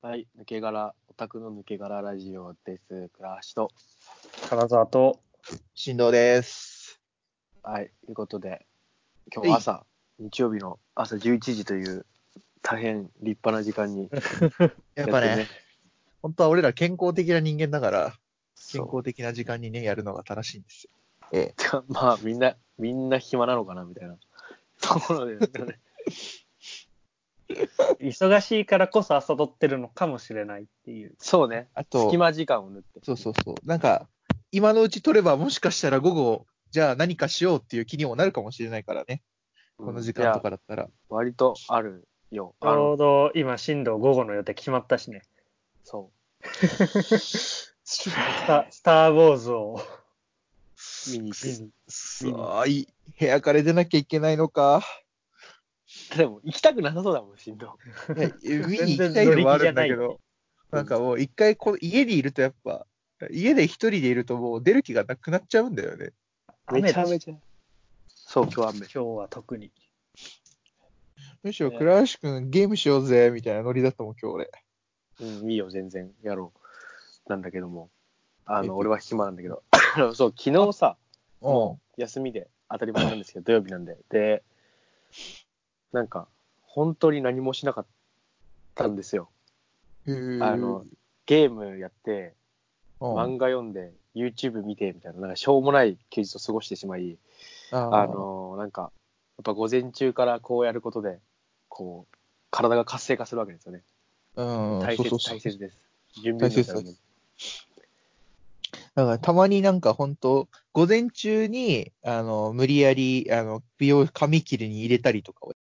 はい、抜け殻、オタクの抜け殻ラジオです。倉橋と。金沢と、振動です。はい、ということで、今日朝、日曜日の朝11時という、大変立派な時間に やっぱね、本当は俺ら健康的な人間だから、健康的な時間にね、やるのが正しいんですよ。ええ。まあ、みんな、みんな暇なのかな、みたいな ところで、ね、忙しいからこそ朝撮ってるのかもしれないっていう。そうね、あと隙、間時間を縫って。そうそうそう。なんか、今のうち取ればもしかしたら午後、じゃあ何かしようっていう気にもなるかもしれないからね。この時間とかだったら。割とあるよ。ちょうあの、ど今、進路午後の予定決まったしね。そ スタスター・ウォーズをう、見に行く。見に。そう、いい。部屋から出なきゃいけないのか。でも、行きたくなさそうだもん、しんど。いや 見に行きたいのもあるんだけ全然乗り気じゃないど、なんかもう一回こう家にいるとやっぱ、家で一人でいるともう出る気がなくなっちゃうんだよね。めちゃめちゃ。そう、今日雨。今日は特に。むしろね倉橋くんゲームしようぜ、みたいなノリだったもん、今日俺。うん、いいよ、全然、やろう。なんだけども。あえの、俺は暇なんだけど。そう、昨日さ、うん。休みで当たり前なんですけど、土曜日なんで。で、なんか、本当に何もしなかったんですよ。あの、ゲームやって、うん。漫画読んで、YouTube 見て、みたいな、なんかしょうもない休日を過ごしてしまい、ああの、なんか、やっぱ午前中からこうやることで、こう、体が活性化するわけですよね。うん、大切、そうそうそう。大切です。準備運動したらもうだからたまになんか本当午前中に、あの、無理やり、あの、美容、髪切りに入れたりとかを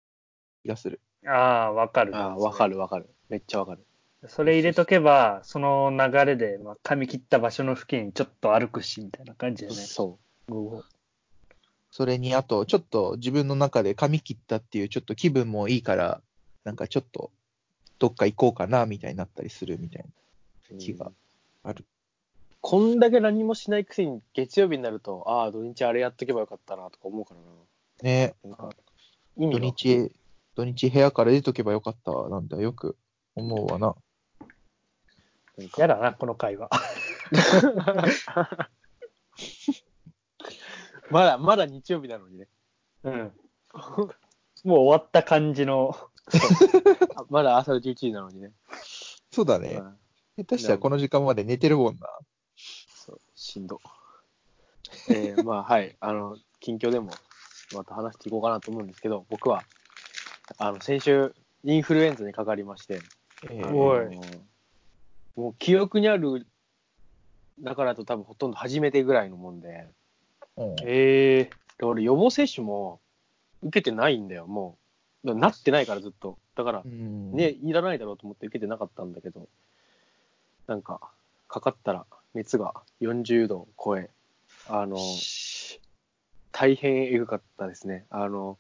気がする。ああ、わかる。ああ、わかるわかる。めっちゃわかる。それ入れとけば、その流れで、まあ、髪切った場所の付近ちょっと歩くし、みたいな感じだね。そ午後。それに、あと、ちょっと自分の中で髪切ったっていうちょっと気分もいいから、なんかちょっと、どっか行こうかな、みたいになったりするみたいな。う。気がある。こんだけ何もしないくせに月曜日になると、ああ、土日あれやっとけばよかったなとか思うからねな。なんか意味土が日、土日部屋から出とけばよかった、なんだ、よく思うわな。なんかやだな、この会話。まだ、まだ日曜日なのにね。うん。もう終わった感じの。あ まだ朝11時なのにね。そうだね。うん下手したらこの時間まで寝てるもんな。そう、しんど。えー、まあ、はい。あの、近況でも、また話していこうかなと思うんですけど、僕は、あの、先週、インフルエンザにかかりまして、えあおのい。もう記憶にある、だからと多分ほとんど初めてぐらいのもんで、うん。ええ。で俺予防接種も受けてないんだよ、もう。なってないからずっと。だからう、ん。ね、いらないだろうと思って受けてなかったんだけど、なんか、かかったら熱が40度を超え、あの、大変えぐかったですね。あの、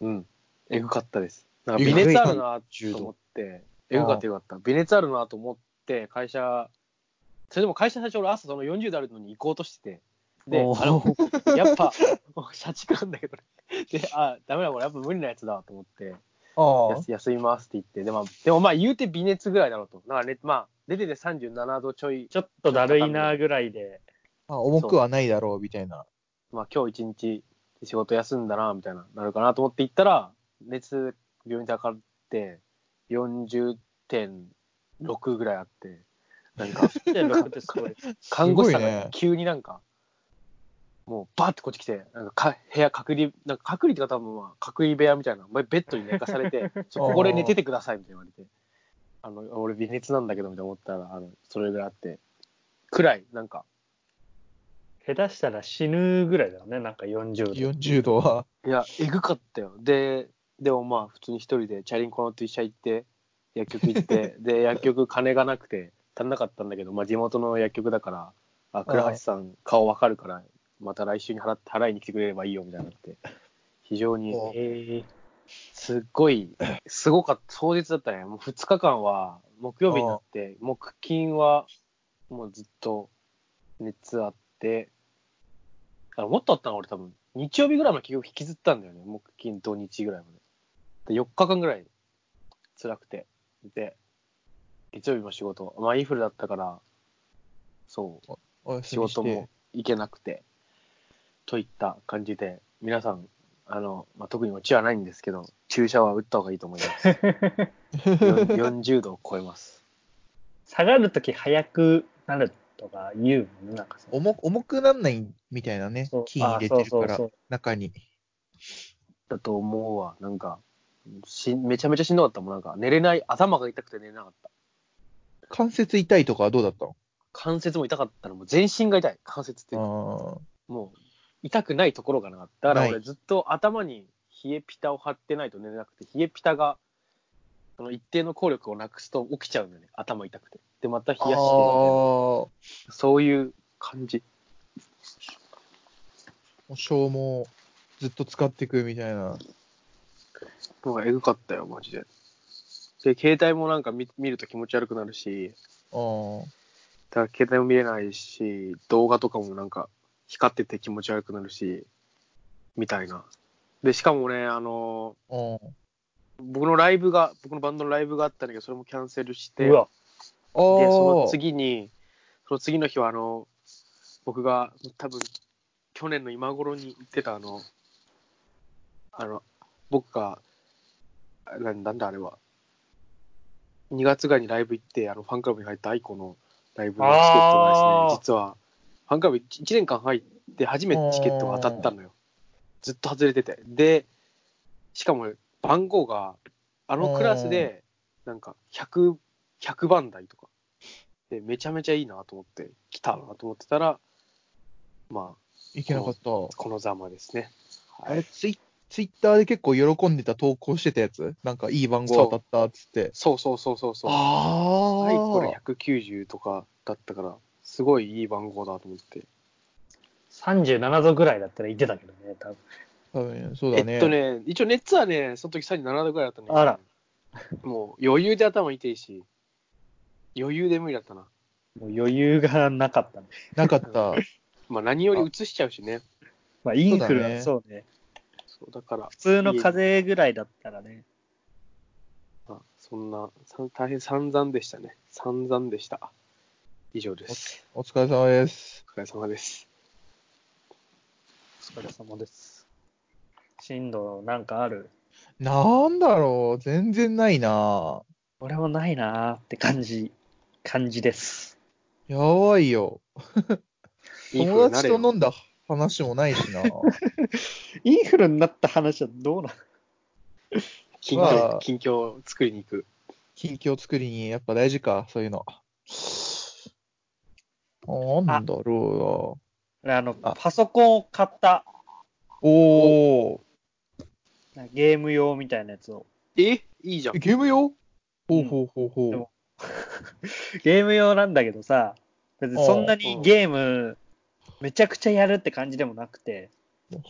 うん、えぐかったです。なんか微熱あるなと思って、えぐかったえぐかった。微熱あるなと思って、会社、それでも会社最初俺朝その40度あるのに行こうとしてて、で、あの、やっぱ、社畜なんだけどね。で、あ、ダメだ、これやっぱ無理なやつだと思って、あ休みますって言って、でも、でもまあ言うて微熱ぐらいだろうと。だからね、まあ、出てて37度ちょい、ちょっとだるいなぐらいで。あ重くはないだろう、みたいな。まあ今日一日仕事休んだな、みたいな、なるかなと思って行ったら、熱、病院で測って、40.6ぐらいあって、なんか、6ってすごい。看護師さんが急になんか、もうバーってこっち来て、なんかか部屋隔離、なんか隔離ってか多分まあ隔離部屋みたいな、ベッドに寝かされて、ここで寝ててくださいみたいな言われて、あの、俺微熱なんだけどみたいな思ったら、あの、それぐらいあって、くらい、なんか、下手したら死ぬぐらいだよね、なんか40度。40度は。いや、えぐかったよ。で、でもまあ、普通に一人でチャリンコ乗って医者行って、薬局行って、で、薬局金がなくて足んなかったんだけど、まあ地元の薬局だから、あ、倉橋さん顔わかるから、また来週に払って払いに来てくれればいいよみたいになって、非常に、えすっごい、すごかった、当日だったね。もう2日間は、木曜日になって、木金は、もうずっと熱あって、あもっとあったの俺多分、日曜日ぐらいまで結局引きずったんだよね。木金土日ぐらいまで。で、4日間ぐらい辛くて。で、月曜日も仕事。まあ、インフルだったから、そう、お仕事も行けなくて、といった感じで、皆さん、あの、まあ、特にうちはないんですけど、注射は打った方がいいと思います。よ40度を超えます。下がるとき早くなるとか言うもんね、なんかさ。重重くなんないみたいなね菌入れてるから中に。だと思うわ。なんか、しめちゃめちゃしんどかったもん。なんか、寝れない、頭が痛くて寝れなかった。関節痛いとかはどうだったの？関節も痛かったの。もう全身が痛い。関節ってもう、痛くないところがなかった。だから俺ずっと頭に冷えピタを貼ってないと寝れなくて、冷えピタが、その一定の効力をなくすと起きちゃうんだよね。頭痛くて。で、また冷あ。やしてそういう感じ。う消耗ずっと使っていくみたいな。のがエグかったよ、マジで。で、携帯もなんか見見ると気持ち悪くなるし、ああ。だから携帯も見れないし、動画とかもなんか光ってて気持ち悪くなるし、みたいな。で、しかもね、あのあ僕のライブが、僕のバンドのライブがあったんだけど、それもキャンセルして、うわ、あ。で、その次に、その次の日は、あの、僕が多分、去年の今頃に言ってた、あの、あの、僕が、あななんだあれは、2月ぐらいにライブ行って、あの、ファンクラブに入った aiko のライブのチケットがですね、実は、ファンクラブ 1, 年間入って初めてチケットが当たったのよ。ずっと外れてて。で、しかも番号が、あのクラスで、なんか100、100番台とか。で、めちゃめちゃいいなと思って、来たなと思ってたら、まあ、いけなかった。このざまですね。あれ、ツイツイッターで結構喜んでた投稿してたやつ？なんかいい番号当たったっつって。そうそうそうそうそう。あはい、これ190とかだったから、すごいいい番号だと思って。37度ぐらいだったら言ってたけどね、多分。多分そうだね。えっとね、一応熱はね、その時37度ぐらいだったんだけどあら。もう余裕で頭痛いし、余裕で無理だったな。もう余裕がなかったね。なかった。まあ何より移しちゃうしね。まあ、インフルはそうね。そうだから、普通の風邪ぐらいだったらね。まあ、そんな、さ大変散々でしたね。散々でした。以上です。お疲れ様です。お疲れ様です。お疲れ様です。進路なんかある？なんだろう、全然ないな俺もないなーって感じ、感じです。やばいよ。友達と飲んだ話もないしな インフルになった話はどうなの？近ま況、あ近況を作りに行く。近況作りにやっぱ大事か、そういうの。なんだろ俺あの、あパソコンを買った。うなおー。ゲーム用みたいなやつを。え？いいじゃんえ。ゲーム用？ほううんほうほうほう。ゲーム用なんだけどさ、別にそんなにゲームめちゃくちゃやるって感じでもなくて、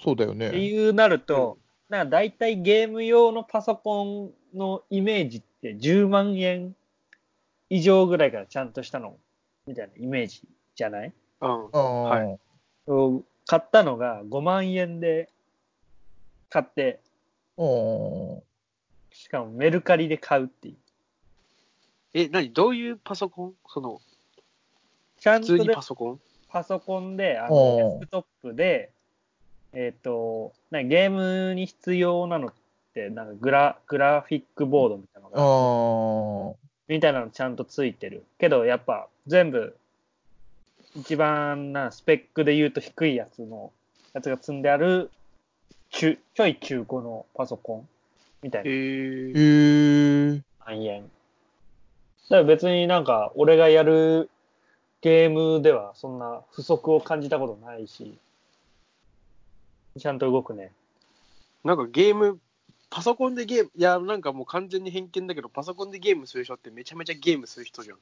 そうだよってね。いうなると、なんか大体ゲーム用のパソコンのイメージって10万円以上ぐらいからちゃんとしたの？みたいなイメージじゃない？うん。あはい。ーうん買ったのが5万円で買って、しかもメルカリで買うっていう。え、何？どういうパソコン？その、ちゃんとで普通にパソコン？パソコンで、あのデスクトップで、えっ、と、なんかゲームに必要なのって、なんかグラグラフィックボードみたいなのあが、ーみたいなのちゃんとついてる。けど、やっぱ全部、一番なスペックで言うと低いやつの、やつが積んである、中ちょい中古のパソコンみたいえなへー、ー。万円。だから別になんか、俺がやるゲームではそんな不足を感じたことないし、ちゃんと動くね。なんかゲーム、パソコンでゲーム、いや、なんかもう完全に偏見だけど、パソコンでゲームする人ってめちゃめちゃゲームする人じゃん。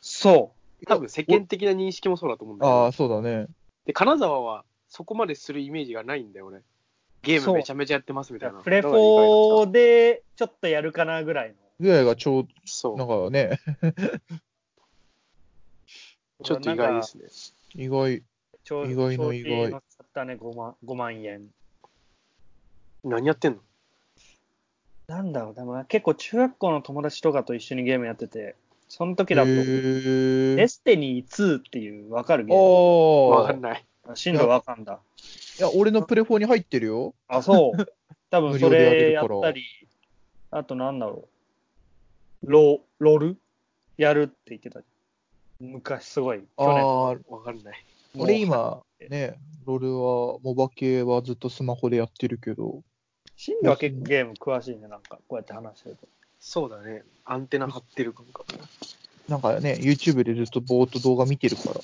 そ多分世間的な認識もそうだと思うんだけどああ、。そうだね。で、金沢はそこまでするイメージがないんだよ、俺。ゲームめちゃめちゃやってますみたいな。プレフォーでちょっとやるかなぐらいの。ぐらいがちょうたそう。なんかね、ちょっと意外ですね。意外。ちょう意外の意外っちゃったね、5万 ,5 万円。何やってんの？なんだろう、でもな結構中学校の友達とかと一緒にゲームやってて、その時だと、へデースティニー2っていうわかるゲーおー。わかんない。ム。進路わかんだ。いや、俺のプレフォーに入ってるよ。あ、そう。多分それやったり、あとなんだろう。ロ、ロール？やるって言ってた。昔すごい。去年。ああ、わかんない。俺今、ね、ロールは、モバ系はずっとスマホでやってるけど、進路は結構ゲーム詳しいね。なんか、こうやって話してると。そうだね。アンテナ張ってる感か。なんかね、YouTube でずっとぼーっと動画見てるから、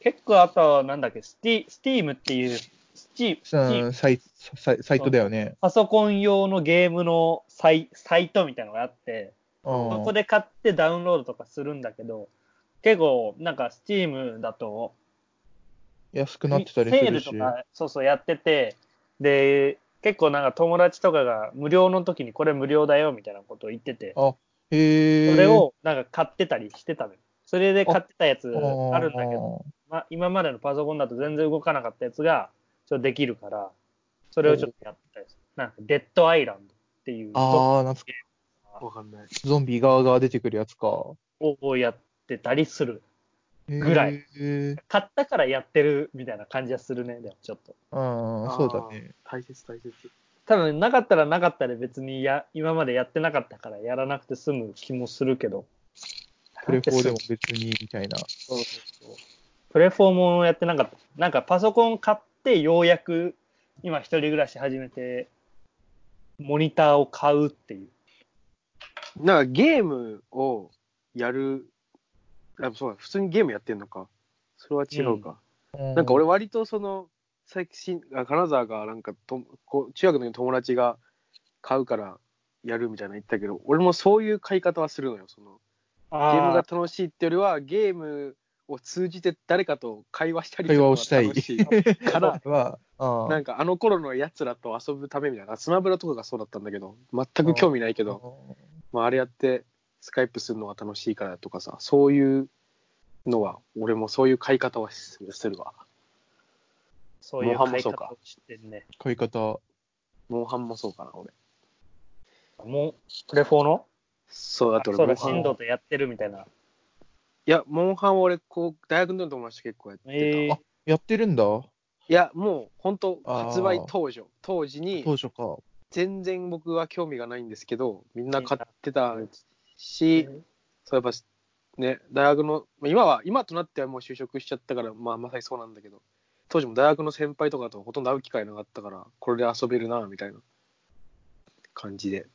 結構あとは、なんだっけ、スティ、スティームっていう、スチー、スチーうんサイサイサイトだよね。パソコン用のゲームのサイサイトみたいなのがあって、うんそこで買ってダウンロードとかするんだけど、結構、なんか、スチームだと、安くなってたりするしセールと。か、そうそうやってて、で、結構なんか友達とかが無料の時にこれ無料だよみたいなことを言ってて、あ、へえ。それをなんか買ってたりしてたのよ。それで買ってたやつあるんだけど、ど。まあ、今までのパソコンだと全然動かなかったやつが、ちょっとできるから、それをちょっとやってたりする。なんか、デッドアイランドっていう、ああ、なんかわかんない。ゾンビ側が出てくるやつか。をやってたりする。ぐぐらい。へー買ったからやってるみたいな感じはするね、でもちょっと。うん、そうだね。大切大切。多分なかったらなかったで別にや今までやってなかったからやらなくて済む気もするけど。プレフォーでも別にみたいな。そうそうそう。プレフォーもやってなかった。なんかパソコン買ってようやく今一人暮らし始めて、モニターを買うっていう。なんかゲームをやる、あそうだ、普通にゲームやってんのか。それは違うか。ななんか俺割とその、最近、あ金沢がなんかとこう中学の時の友達が買うからやるみたいなの言ったけど、俺もそういう買い方はするのよ。そのゲゲームが楽しいってよりは、ゲームを通じて誰かと会話したりするのが楽しいから、は、あなんかあの頃のやつらと遊ぶためみたいな、スマブラとかがそうだったんだけど、全く興味ないけど、まあ、あれやってスカイプするのが楽しいからとかさ、そういうのは、俺もそういう買い方はするするわ。そういうモンハンもそうか買い方をしてるね。買い方。モンハンもそうかな、俺。もう、プレフォーの？そう、だってそうだ、俺モンハン進路でやってるみたいな。いや、モンハンは俺、こう、大学の友達と結構やってた。えーあやってるんだ。いや、もう、本当発売当初、当時に当、初か。全然僕は興味がないんですけど、みんな買ってたし、そうやっぱね、大学の、まあ今は、今となってはもう就職しちゃったから、まあまさにそうなんだけど、当時も大学の先輩とかとほとんど会う機会なかったから、これで遊べるな、みたいな感じで。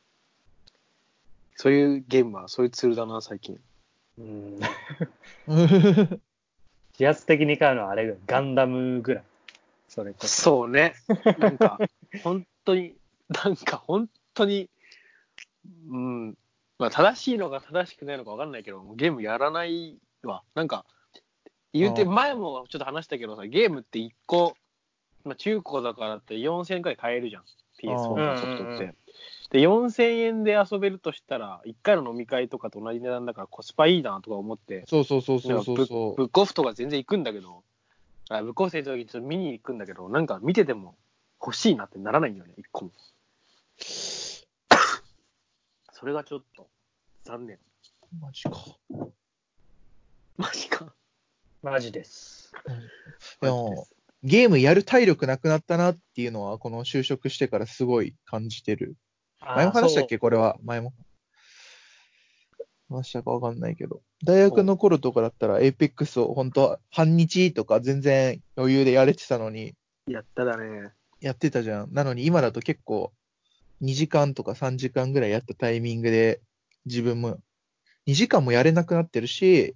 そういうゲームは、そういうツールだな、最近。うん。自発的に買うのはあれぐらい。ガンダムぐらい。それこそ。そうね。なんか、本当に、なんか本当に、うん、まあ正しいのか正しくないのか分かんないけど、ゲームやらないわ。なんか、言うて、前もちょっと話したけどさ、ゲームって1個、まあ中古だからって4000円くらい買えるじゃん。PS4 のソフトって。うんうんうんで、4000円で遊べるとしたら、1回の飲み会とかと同じ値段だからコスパいいなとか思って、そうそうそうそうそうブそブックオフとか全然行くんだけど、あブックオフ生の時にちょっと見に行くんだけど、なんか見てても欲しいなってならないんだよね、一個も。それがちょっと残念。う。マジか。マジか。マジです。でも、ゲームやる体力なくなったなっていうのは、この就職してからすごい感じてる。前も話したっけ？これは。前も。話したかわかんないけど。大学の頃とかだったら、 Apex を本当半日とか全然余裕でやれてたのに、やっただね。やってたじゃん。なのに今だと結構、2時間とか3時間ぐらいやったタイミングで、自分も、2時間もやれなくなってるし、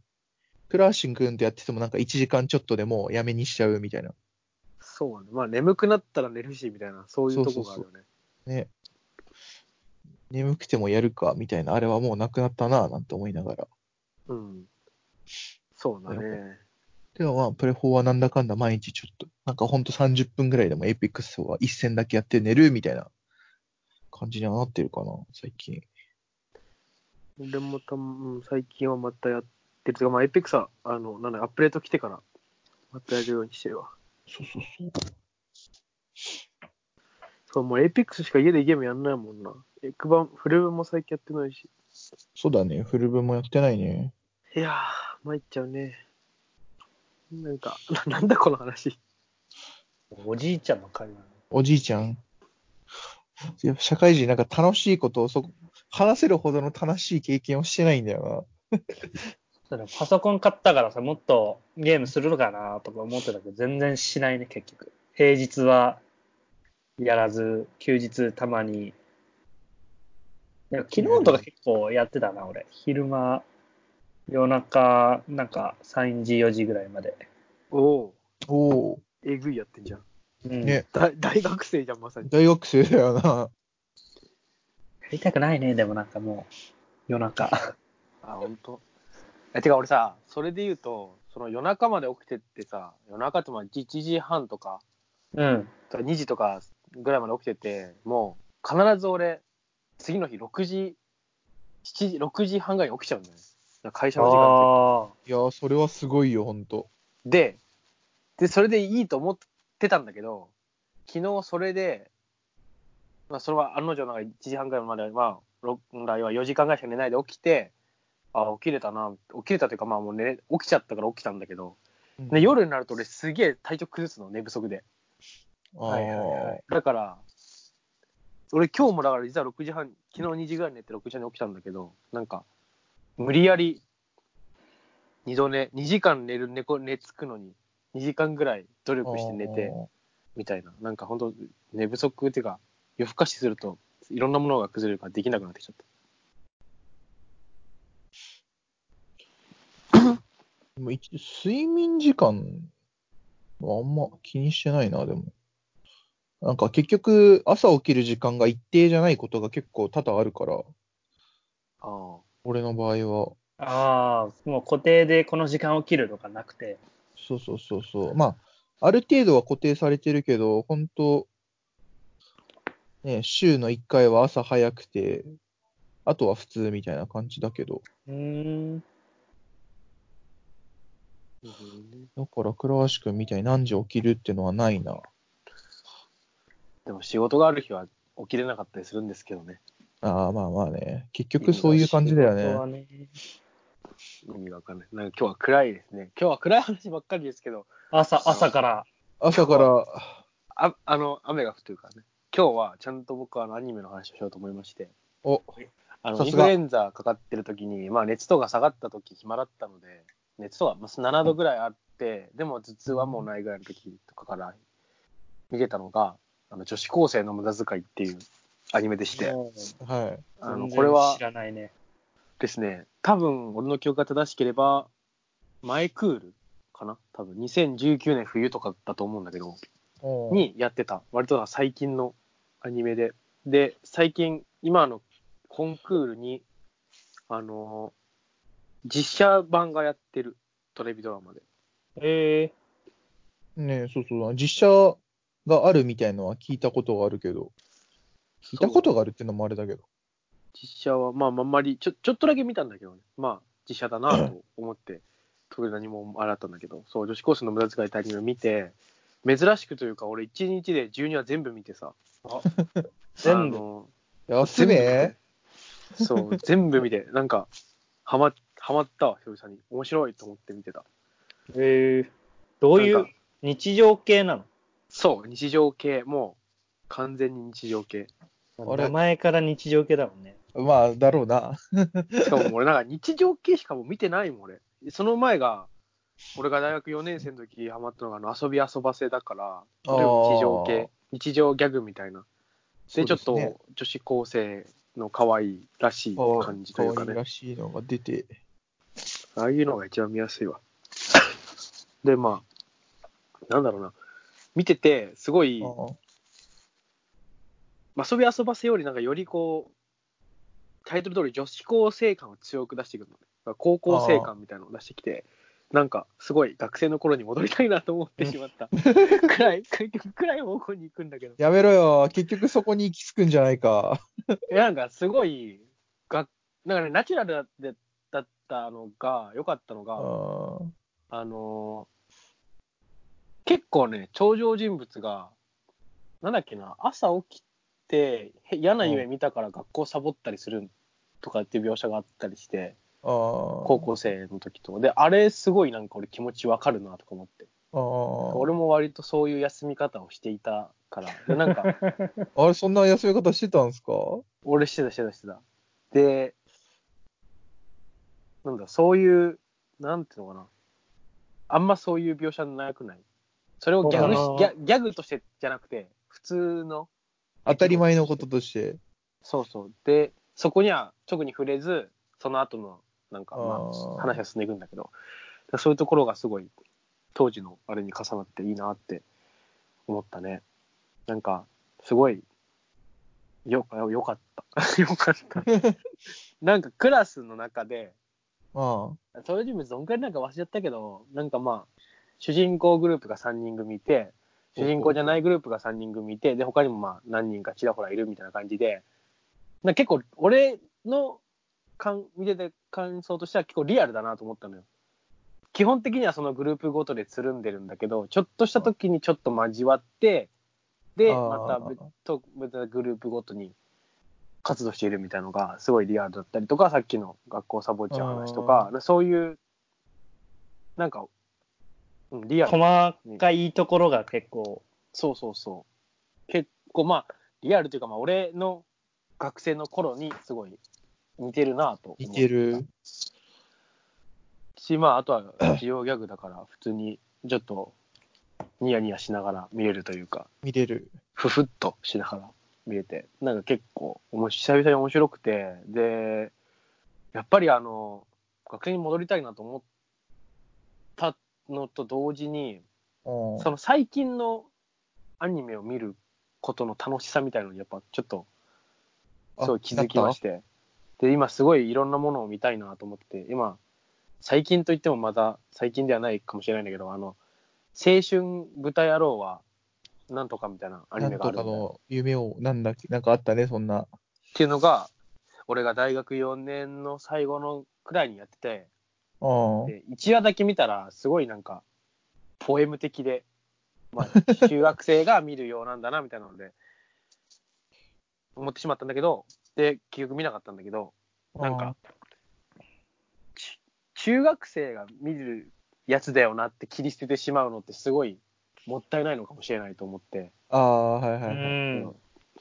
クラーシン君とやっててもなんか1時間ちょっとでもうやめにしちゃうみたいな。そうね。まあ眠くなったら寝るし、みたいな、そういうとこがあるよね。ね。眠くてもやるかみたいな、あれはもうなくなったなぁなんて思いながら。うん。そうだね。でもまあ、プレフォーはなんだかんだ毎日ちょっと、なんかほんと30分ぐらいでもエイペックスは一戦だけやって寝るみたいな感じにはなってるかな、最近。俺も最近はまたやってる。まあ、エイペックスは、あの、なんだ、アップデート来てから、またやるようにしてるわ。そうそうそう。そう、もうエイペックスしか家でゲームやんないもんな。エクバン、フレブも最近やってないし。そうだね。フル分もやってないね。いやー、参っちゃうね。なんか、ななんだこの話。おじいちゃんの会話。おじいちゃん？やっぱ社会人なんか楽しいことをそ話せるほどの楽しい経験をしてないんだよそれパソコン買ったからさ、もっとゲームするのかなとか思ってたけど、全然しないね、結局。平日はやらず、休日たまに。昨日とか結構やってたな、俺。昼間、夜中、なんか3時、4時ぐらいまで。おおな。おお。えぐいやってんじゃん。うん、ね。大 大学生じゃん、まさに。大学生だよな。やりたくないね、でもなんかもう、夜中。あ、ほんと。え、てか俺さ、それで言うと、その夜中まで起きてってさ、夜中ってまあ1時半とか、うん。とか2時とかぐらいまで起きてて、もう必ず俺、次の日6時、7時、6時半ぐらいに起きちゃうんだよね。会社の時間ああ。いやー、それはすごいよ、ほんと。で。で、で、それでいいと思ってたんだけど、昨日それで、まあ、それは案の定なんか1時半ぐらいまで、まあ、ろ本来は4時間ぐらいしか寝ないで起きて、あ、起きれたな、起きれたというか、まあもう寝、起きちゃったから起きたんだけど、で夜になると俺すげえ体調崩すの、寝不足で。あはいはいはーい。だから、俺今日もだから実は6時半、昨日2時ぐらいに寝て6時半に起きたんだけど、なんか、無理やり、二度寝、2時間寝る、寝こ寝つくのに、2時間ぐらい努力して寝て、みたいな。なんか本当寝不足っていうか、夜更かしすると、いろんなものが崩れるからできなくなってきちゃった。でも一睡眠時間はあんま気にしてないな、でも。なんか結局、朝起きる時間が一定じゃないことが結構多々あるから、あ俺の場合は。ああ、もう固定でこの時間起きるとかなくて。そうそうそうそう。まあ、ある程度は固定されてるけど、本当ね、週の1回は朝早くて、あとは普通みたいな感じだけど、うーん。あ。だから倉橋くんみたいに何時起きるってのはないな。でも仕事がある日は起きれなかったりするんですけどね。ああ、まあまあね。結局そういう感じだよね。ね意味がわかんない。なんか今日は暗いですね。今日は暗い話ばっかりですけど、朝、朝から。朝から、ああの、雨が降ってるからね。今日はちゃんと僕はあのアニメの話をしようと思いまして、お、あの、インフルエンザかかってる時に、まあ熱とか下がった時暇だったので、熱とかまあ7度ぐらいあって、でも頭痛はもうないぐらいの時とかから見てたのが、あの女子高生の無駄遣いっていうアニメでして、はい。あの、これは知らないね。ですね、多分俺の記憶が正しければ、前クールかな？多分2019年冬とかだと思うんだけど、おにやってた、割と最近のアニメで。で、最近、今のコンクールに、あのー実写版がやってる、テレビドラマで。ええねそうそう。実写があるみたいのは聞いたことがあるけど、聞いたことがあるっていうのもあれだけど。実写は、まあ、あんまり、ちょ、ちょっとだけ見たんだけどね。まあ、実写だなと思って、特に何もあれだったんだけど、そう、女子高生の無駄遣いってアニメを見て、珍しくというか、俺1日で12話全部見てさ。全部あの安めそう、全部見て、なんか、はま、はまったわ、久々に。面白いと思って見てた。ええどういう日常系なの？そう、日常系、もう、完全に日常系。あれ名前から日常系だもんね。まあ、だろうな。しかも俺なんか日常系しかもう見てないもん、俺。その前が、俺が大学4年生の時ハマったのが、あの遊び遊ばせだから、日常系、日常ギャグみたいな。で、ちょっと女子高生の可愛いらしい感じというかね可愛いら。しいのが出て。ああいうのが一番見やすいわ。で、まあ、なんだろうな。見てて、すごい、あまあ遊び遊ばせよりなんかよりこう、タイトル通り女子高生感を強く出してくるのね。高校生感みたいなのを出してきて、なんかすごい学生の頃に戻りたいなと思ってしまった。くらい、結局くらい方向に行くんだけど。やめろよ。結局そこに行き着くんじゃないか。いやなんかすごい、がなんかね、ナチュラルだってだったのが、良かったのあが、ーあのー結構ね、登場人物が、なんだっけな、朝起きて、へ嫌な夢見たから学校サボったりするとかっていう描写があったりして。高校生の時と。で、あれすごいなんか俺気持ちわかるなとか思って。俺も割とそういう休み方をしていたから。で、なんか、あれ、そんな休み方してたんですか？俺してたしてたしてた。で、なんだ、そういう、なんていうのかな。あんまそういう描写なくない？それをギャグギャギャグとしてじゃなくて、普通の。当たり前のこととして。そうそう。で、そこには特に触れず、その後の、なんか、まあ話が進んでいくんだけど、そういうところがすごい、当時のあれに重なっていいなって思ったね。なんか、すごい、よ、よかった。よかった。なんかクラスの中で、あ登場人物どんくらいなんか忘れちゃったけど、なんかまあ、主人公グループが3人組いて、主人公じゃないグループが3人組いて、で、他にもまあ何人かちらほらいるみたいな感じで、なんか結構俺の感見てて感想としては結構リアルだなと思ったのよ。基本的にはそのグループごとでつるんでるんだけど、ちょっとした時にちょっと交わって、で、また別と別なグループごとに活動しているみたいなのがすごいリアルだったりとか、さっきの学校サボっちゃう話とか、そういう、なんか、うん、リアル。細かいところが結構、そうそうそう。結構まあ、リアルというかまあ、俺の学生の頃にすごい似てるなと思。似てる。し、まあ、あとは需要ギャグだから、普通にちょっとニヤニヤしながら見れるというか、見れる。ふふっとしながら見れて、なんか結構、おもし久々に面白くて、で、やっぱりあの、学生に戻りたいなと思ったのと同時に、うんその最近のアニメを見ることの楽しさみたいなのにやっぱちょっとすごい気づきまして。で、今すごいいろんなものを見たいなと思って、今、最近といってもまだ最近ではないかもしれないんだけど、あの、青春豚野郎はなんとかみたいなアニメがあるんだよ。とかの夢を、なんだっけ、なんかあったね、そんな。っていうのが、俺が大学4年の最後のくらいにやってて、うん。で、1話だけ見たら、すごいなんか、ポエム的で、まあ、中学生が見るようなんだな、みたいなので、思ってしまったんだけど、で、結局見なかったんだけど、なんか、ち中学生が見るやつだよなって切り捨ててしまうのってすごいもったいないのかもしれないと思って、ああ、はいはういはい。んうん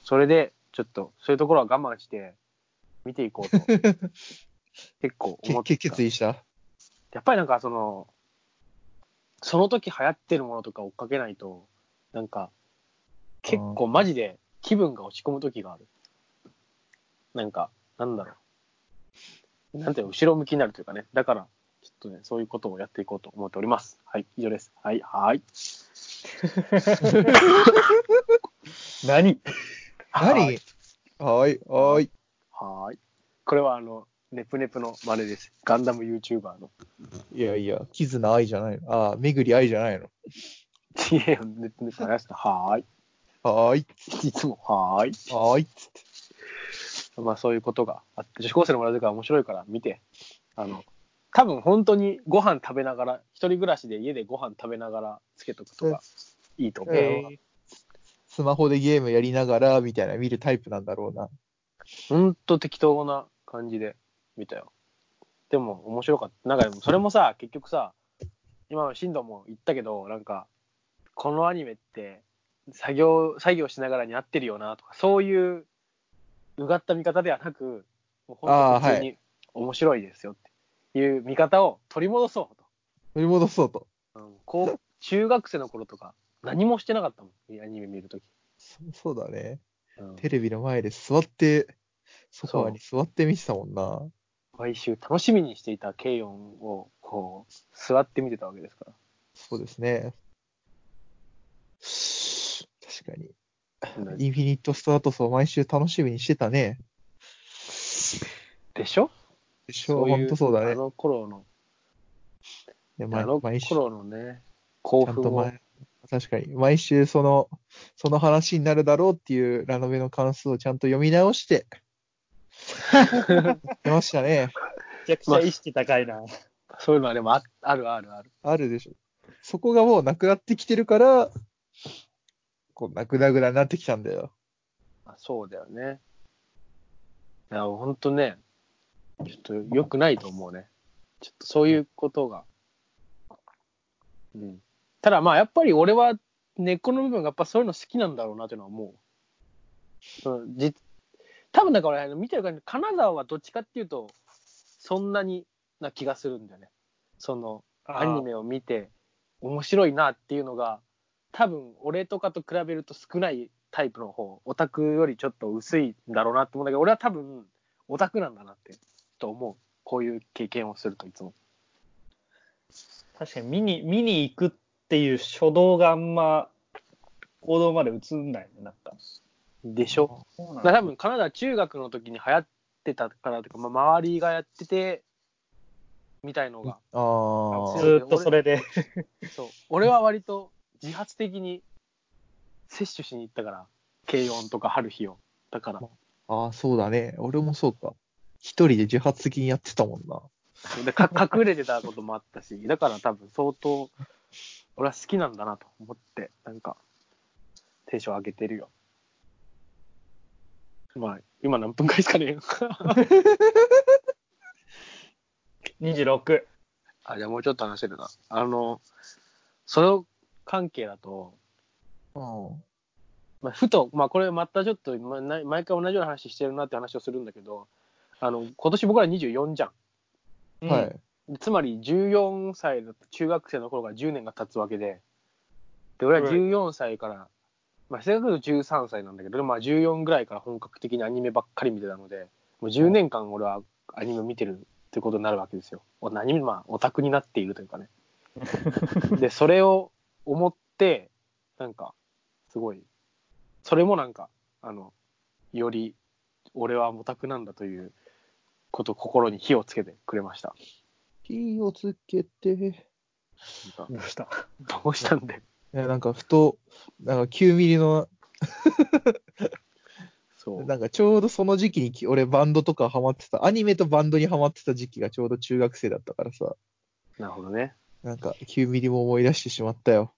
それで、ちょっと、そういうところは我慢して、見ていこうと、結構思った。けけ決意した？やっぱりなんかその、その時流行ってるものとか追っかけないと、なんか、結構マジで気分が落ち込む時がある。なんか、なんだろう。なんていうの、後ろ向きになるというかね。だから、ちょっとね、そういうことをやっていこうと思っております。はい、以上です。はい、はい。何？はい何はい、はい。はい。これはあの、ネプネプの真似です。ガンダム YouTuber の。いやいや、キズナ愛じゃないの。ああ、めぐり愛じゃないの。いやネプネプのやつだ。はーい。はーい。いつも、はーい。はーい。つって。まあそういうことがあって、女子高生の村塚は面白いから見て、あの、多分本当にご飯食べながら、一人暮らしで家でご飯食べながらつけとくとかいいと思う。えスマホでゲームやりながら、みたいな見るタイプなんだろうな。ほんと適当な感じで見たよ。でも面白かった。なんかでもそれもさ、結局さ、今の進藤も言ったけど、なんか、このアニメって作業、作業しながらに合ってるよなとか、そういううがった見方ではなく、もう本当普通あに面白いですよっていう見方を取り戻そうと。取り戻そうと。うん、こう中学生の頃とか何もしてなかったもん、アニメ見るとき。そそうだね。うんテレビの前で座って、ソファーに座って見てたもんな。毎週楽しみにしていたケイヨンをこう座って見てたわけですから。そうですね。確かに。うんインフィニットストラトスを毎週楽しみにしてたね。でしょ？でしょ、ほんとそうだね。あの頃の、であの毎毎週、頃のね、興奮を。確かに、毎週その、その話になるだろうっていうラノベの関数をちゃんと読み直して、出ましたね。めちゃくちゃ意識高いな。そういうのはでもああるあるある。あるでしょ。そこがもうなくなってきてるから、こう、なくなぐらになってきたんだよ。あそうだよね。いや、ほんとね、ちょっと良くないと思うね。ちょっとそういうことが。うん。ただまあやっぱり俺は根っこの部分がやっぱそういうの好きなんだろうなっていうのは思う。うん、じ多分だから俺見てる感じ、金沢はどっちかっていうと、そんなにな気がするんだよね。そのアニメを見て面白いなっていうのが、多分俺とかと比べると少ないタイプの方、オタクよりちょっと薄いんだろうなって思うんだけど、俺は多分オタクなんだなって、と思う。こういう経験をするといつも。確かに見に、見に行くっていう初動があんま行動まで移んないね、なんか。でしょだ多分カナダ中学の時に流行ってたからとか、まあ、周りがやってて、みたいのが。あずーっとそれで。そう。俺は割と自発的に摂取しに行ったから、軽音とか春日を。だから、あ、ああ、そうだね。俺もそうか。一人で自発的にやってたもんな。でか隠れてたこともあったし、だから多分相当、俺は好きなんだなと思って、なんか、テンション上げてるよ。まあ、今何分かですかね。26。あ、じゃあもうちょっと話せるな。あの、その関係だと、うん。まあ、ふと、まあ、これまたちょっと、まあな毎回同じような話してるなって話をするんだけど、あの、今年僕ら24じゃん。はうんい。つまり14歳だと中学生の頃から10年が経つわけで、で、俺は14歳から、まあ、正確に言うと13歳なんだけど、まあ14ぐらいから本格的にアニメばっかり見てたので、もう10年間俺はアニメを見てるってことになるわけですよ。お何まあ、オタクになっているというかね。で、それを思って、なんか、すごい、それもなんか、あの、より、俺はオタクなんだということ、心に火をつけてくれました。火をつけて。どうした？どうしたんだよ。いや、なんか、ふと、なんか9ミリの、そう。なんかちょうどその時期にき俺バンドとかハマってた、アニメとバンドにハマってた時期がちょうど中学生だったからさ、なるほどね。なんか9ミリも思い出してしまったよ。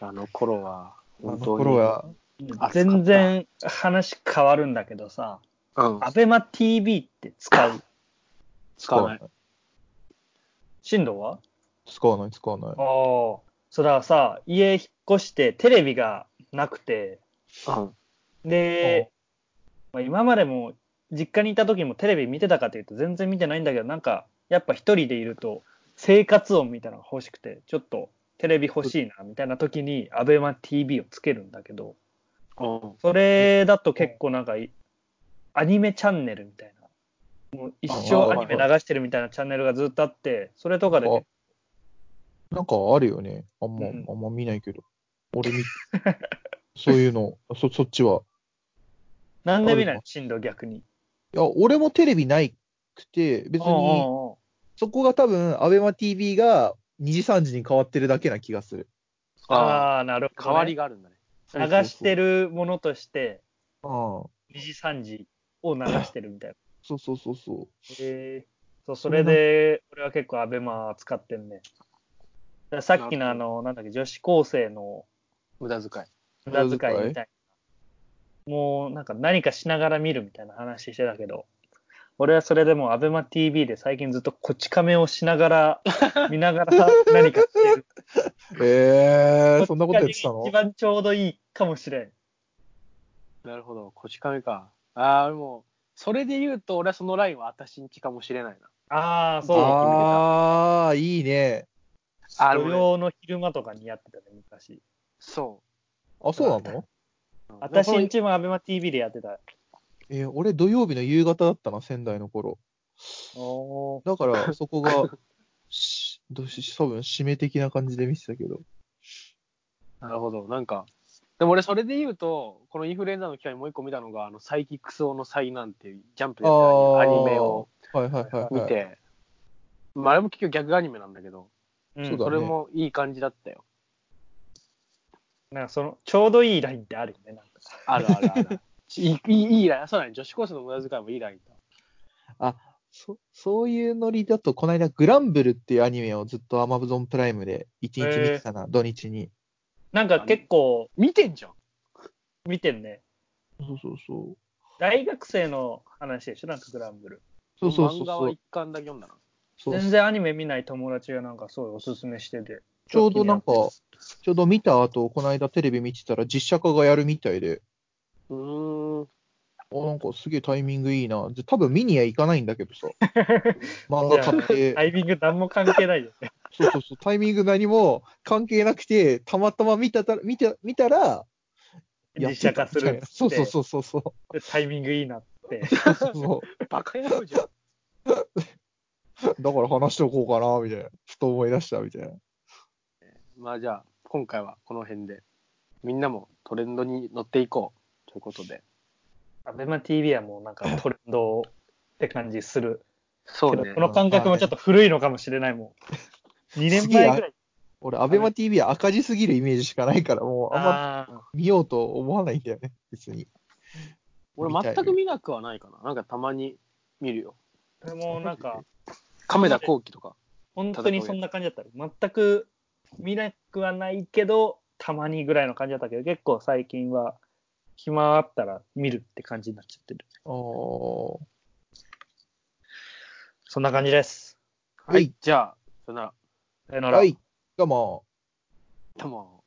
あの頃は、あの本当に。頃は、った全然話変わるんだけどさ、うん。アベマ TV って使う？使わない。進藤は？使わない、使わない。ああ。それはさ、家引っ越してテレビがなくて、うん。で、まあ、今までも実家にいた時もテレビ見てたかというと全然見てないんだけど、なんかやっぱ一人でいると生活音みたいなのが欲しくて、ちょっとテレビ欲しいなみたいな時にアベマ TV をつけるんだけど、うん。それだと結構なんかいアニメチャンネルみたいな、もう一生アニメ流してるみたいなチャンネルがずっとあって、それとかでね、なんかあるよね。あんま、うんあんま見ないけど。俺見、そういうの、そ、そっちは。なんで見ない？進路逆に。いや、俺もテレビないくて、別に、うんそこが多分、アベマ TV が2時3時に変わってるだけな気がする。ああ、なるほど、変わりがあるんだね。流してるものとして、ああ、2時3時を流してるみたいな。そうそうそうそう。へえそう、それで、俺は結構アベマ使ってんね。さっきのあの、なんだっけ、女子高生の無駄遣い。無駄遣いみたいな。もうなんか何かしながら見るみたいな話してたけど、俺はそれでもアベマ TV で最近ずっとこち亀をしながら、見ながら何かしてる。えー、そんなことやってたの？一番ちょうどいいかもしれん。なるほど。こち亀か。ああ、もう、それで言うと、俺はそのラインは私んちかもしれないな。ああ、そう。ああ、いいね。あ土曜の昼間とかにやってたね、昔。そあ、そうなの？う。私んちちもアベマ TV でやってた。えー俺土曜日の夕方だったな、仙台の頃。おだから、そこが、しどうし多分、締め的な感じで見てたけど。なるほど。なんか、でも俺それで言うと、このインフルエンザの機会にもう一個見たのが、あの、サイキックス王の災難っていうジャンプでアニメをはいはいはい、はい。見て、まあ、あれも結局逆アニメなんだけど、うんそうだそれもいい感じだったよ。なんかその、ちょうどいいラインってあるよね、なんか。あるあるある。いい、いい、ライン。そうだね。女子高生の無駄遣いもいいラインだ。あ、そ、そういうノリだと、この間、グランブルっていうアニメをずっと Amazon プライムで1日見てたな、土日に。なんか結構見てんじゃん。見てんね。そうそうそう。大学生の話でしょ、なんかグランブル。そうそうそう漫画はそう一巻だけ読んだな。そう全然アニメ見ない友達がなんかそうおすすめしてて。ちょうどなんかちょうど見た後、この間テレビ見てたら実写化がやるみたいで、うーん。あ、なんかすげえタイミングいいな。で多分見には行かないんだけどさ。漫画買って、タイミング何も関係ないよね。そうそうそう、タイミング何も関係なくて、たまたま見たた見た見たら、や実写化するっつってそうそうそうそうそう。でタイミングいいなって。そうそうバカ野郎じゃん。だから話しておこうかな、みたいな。ふと思い出した、みたいな。まあじゃあ、今回はこの辺で、みんなもトレンドに乗っていこうということで。アベマ TV はもうなんかトレンドって感じする。そうねこ。の感覚もちょっと古いのかもしれないもん。2年前ぐらい。俺、アベマ TV は赤字すぎるイメージしかないから、もうあんまあ見ようと思わないんだよね、別に。俺全く見なくはないかな。なんかたまに見るよ。あ、でもなんか、亀田光輝とか。本当にそんな感じだった。全く見なくはないけど、たまにぐらいの感じだったけど、結構最近は暇あったら見るって感じになっちゃってる。あーそんな感じです。はい。じゃあ、さよなら。さよなら。はい。どうも。どうも。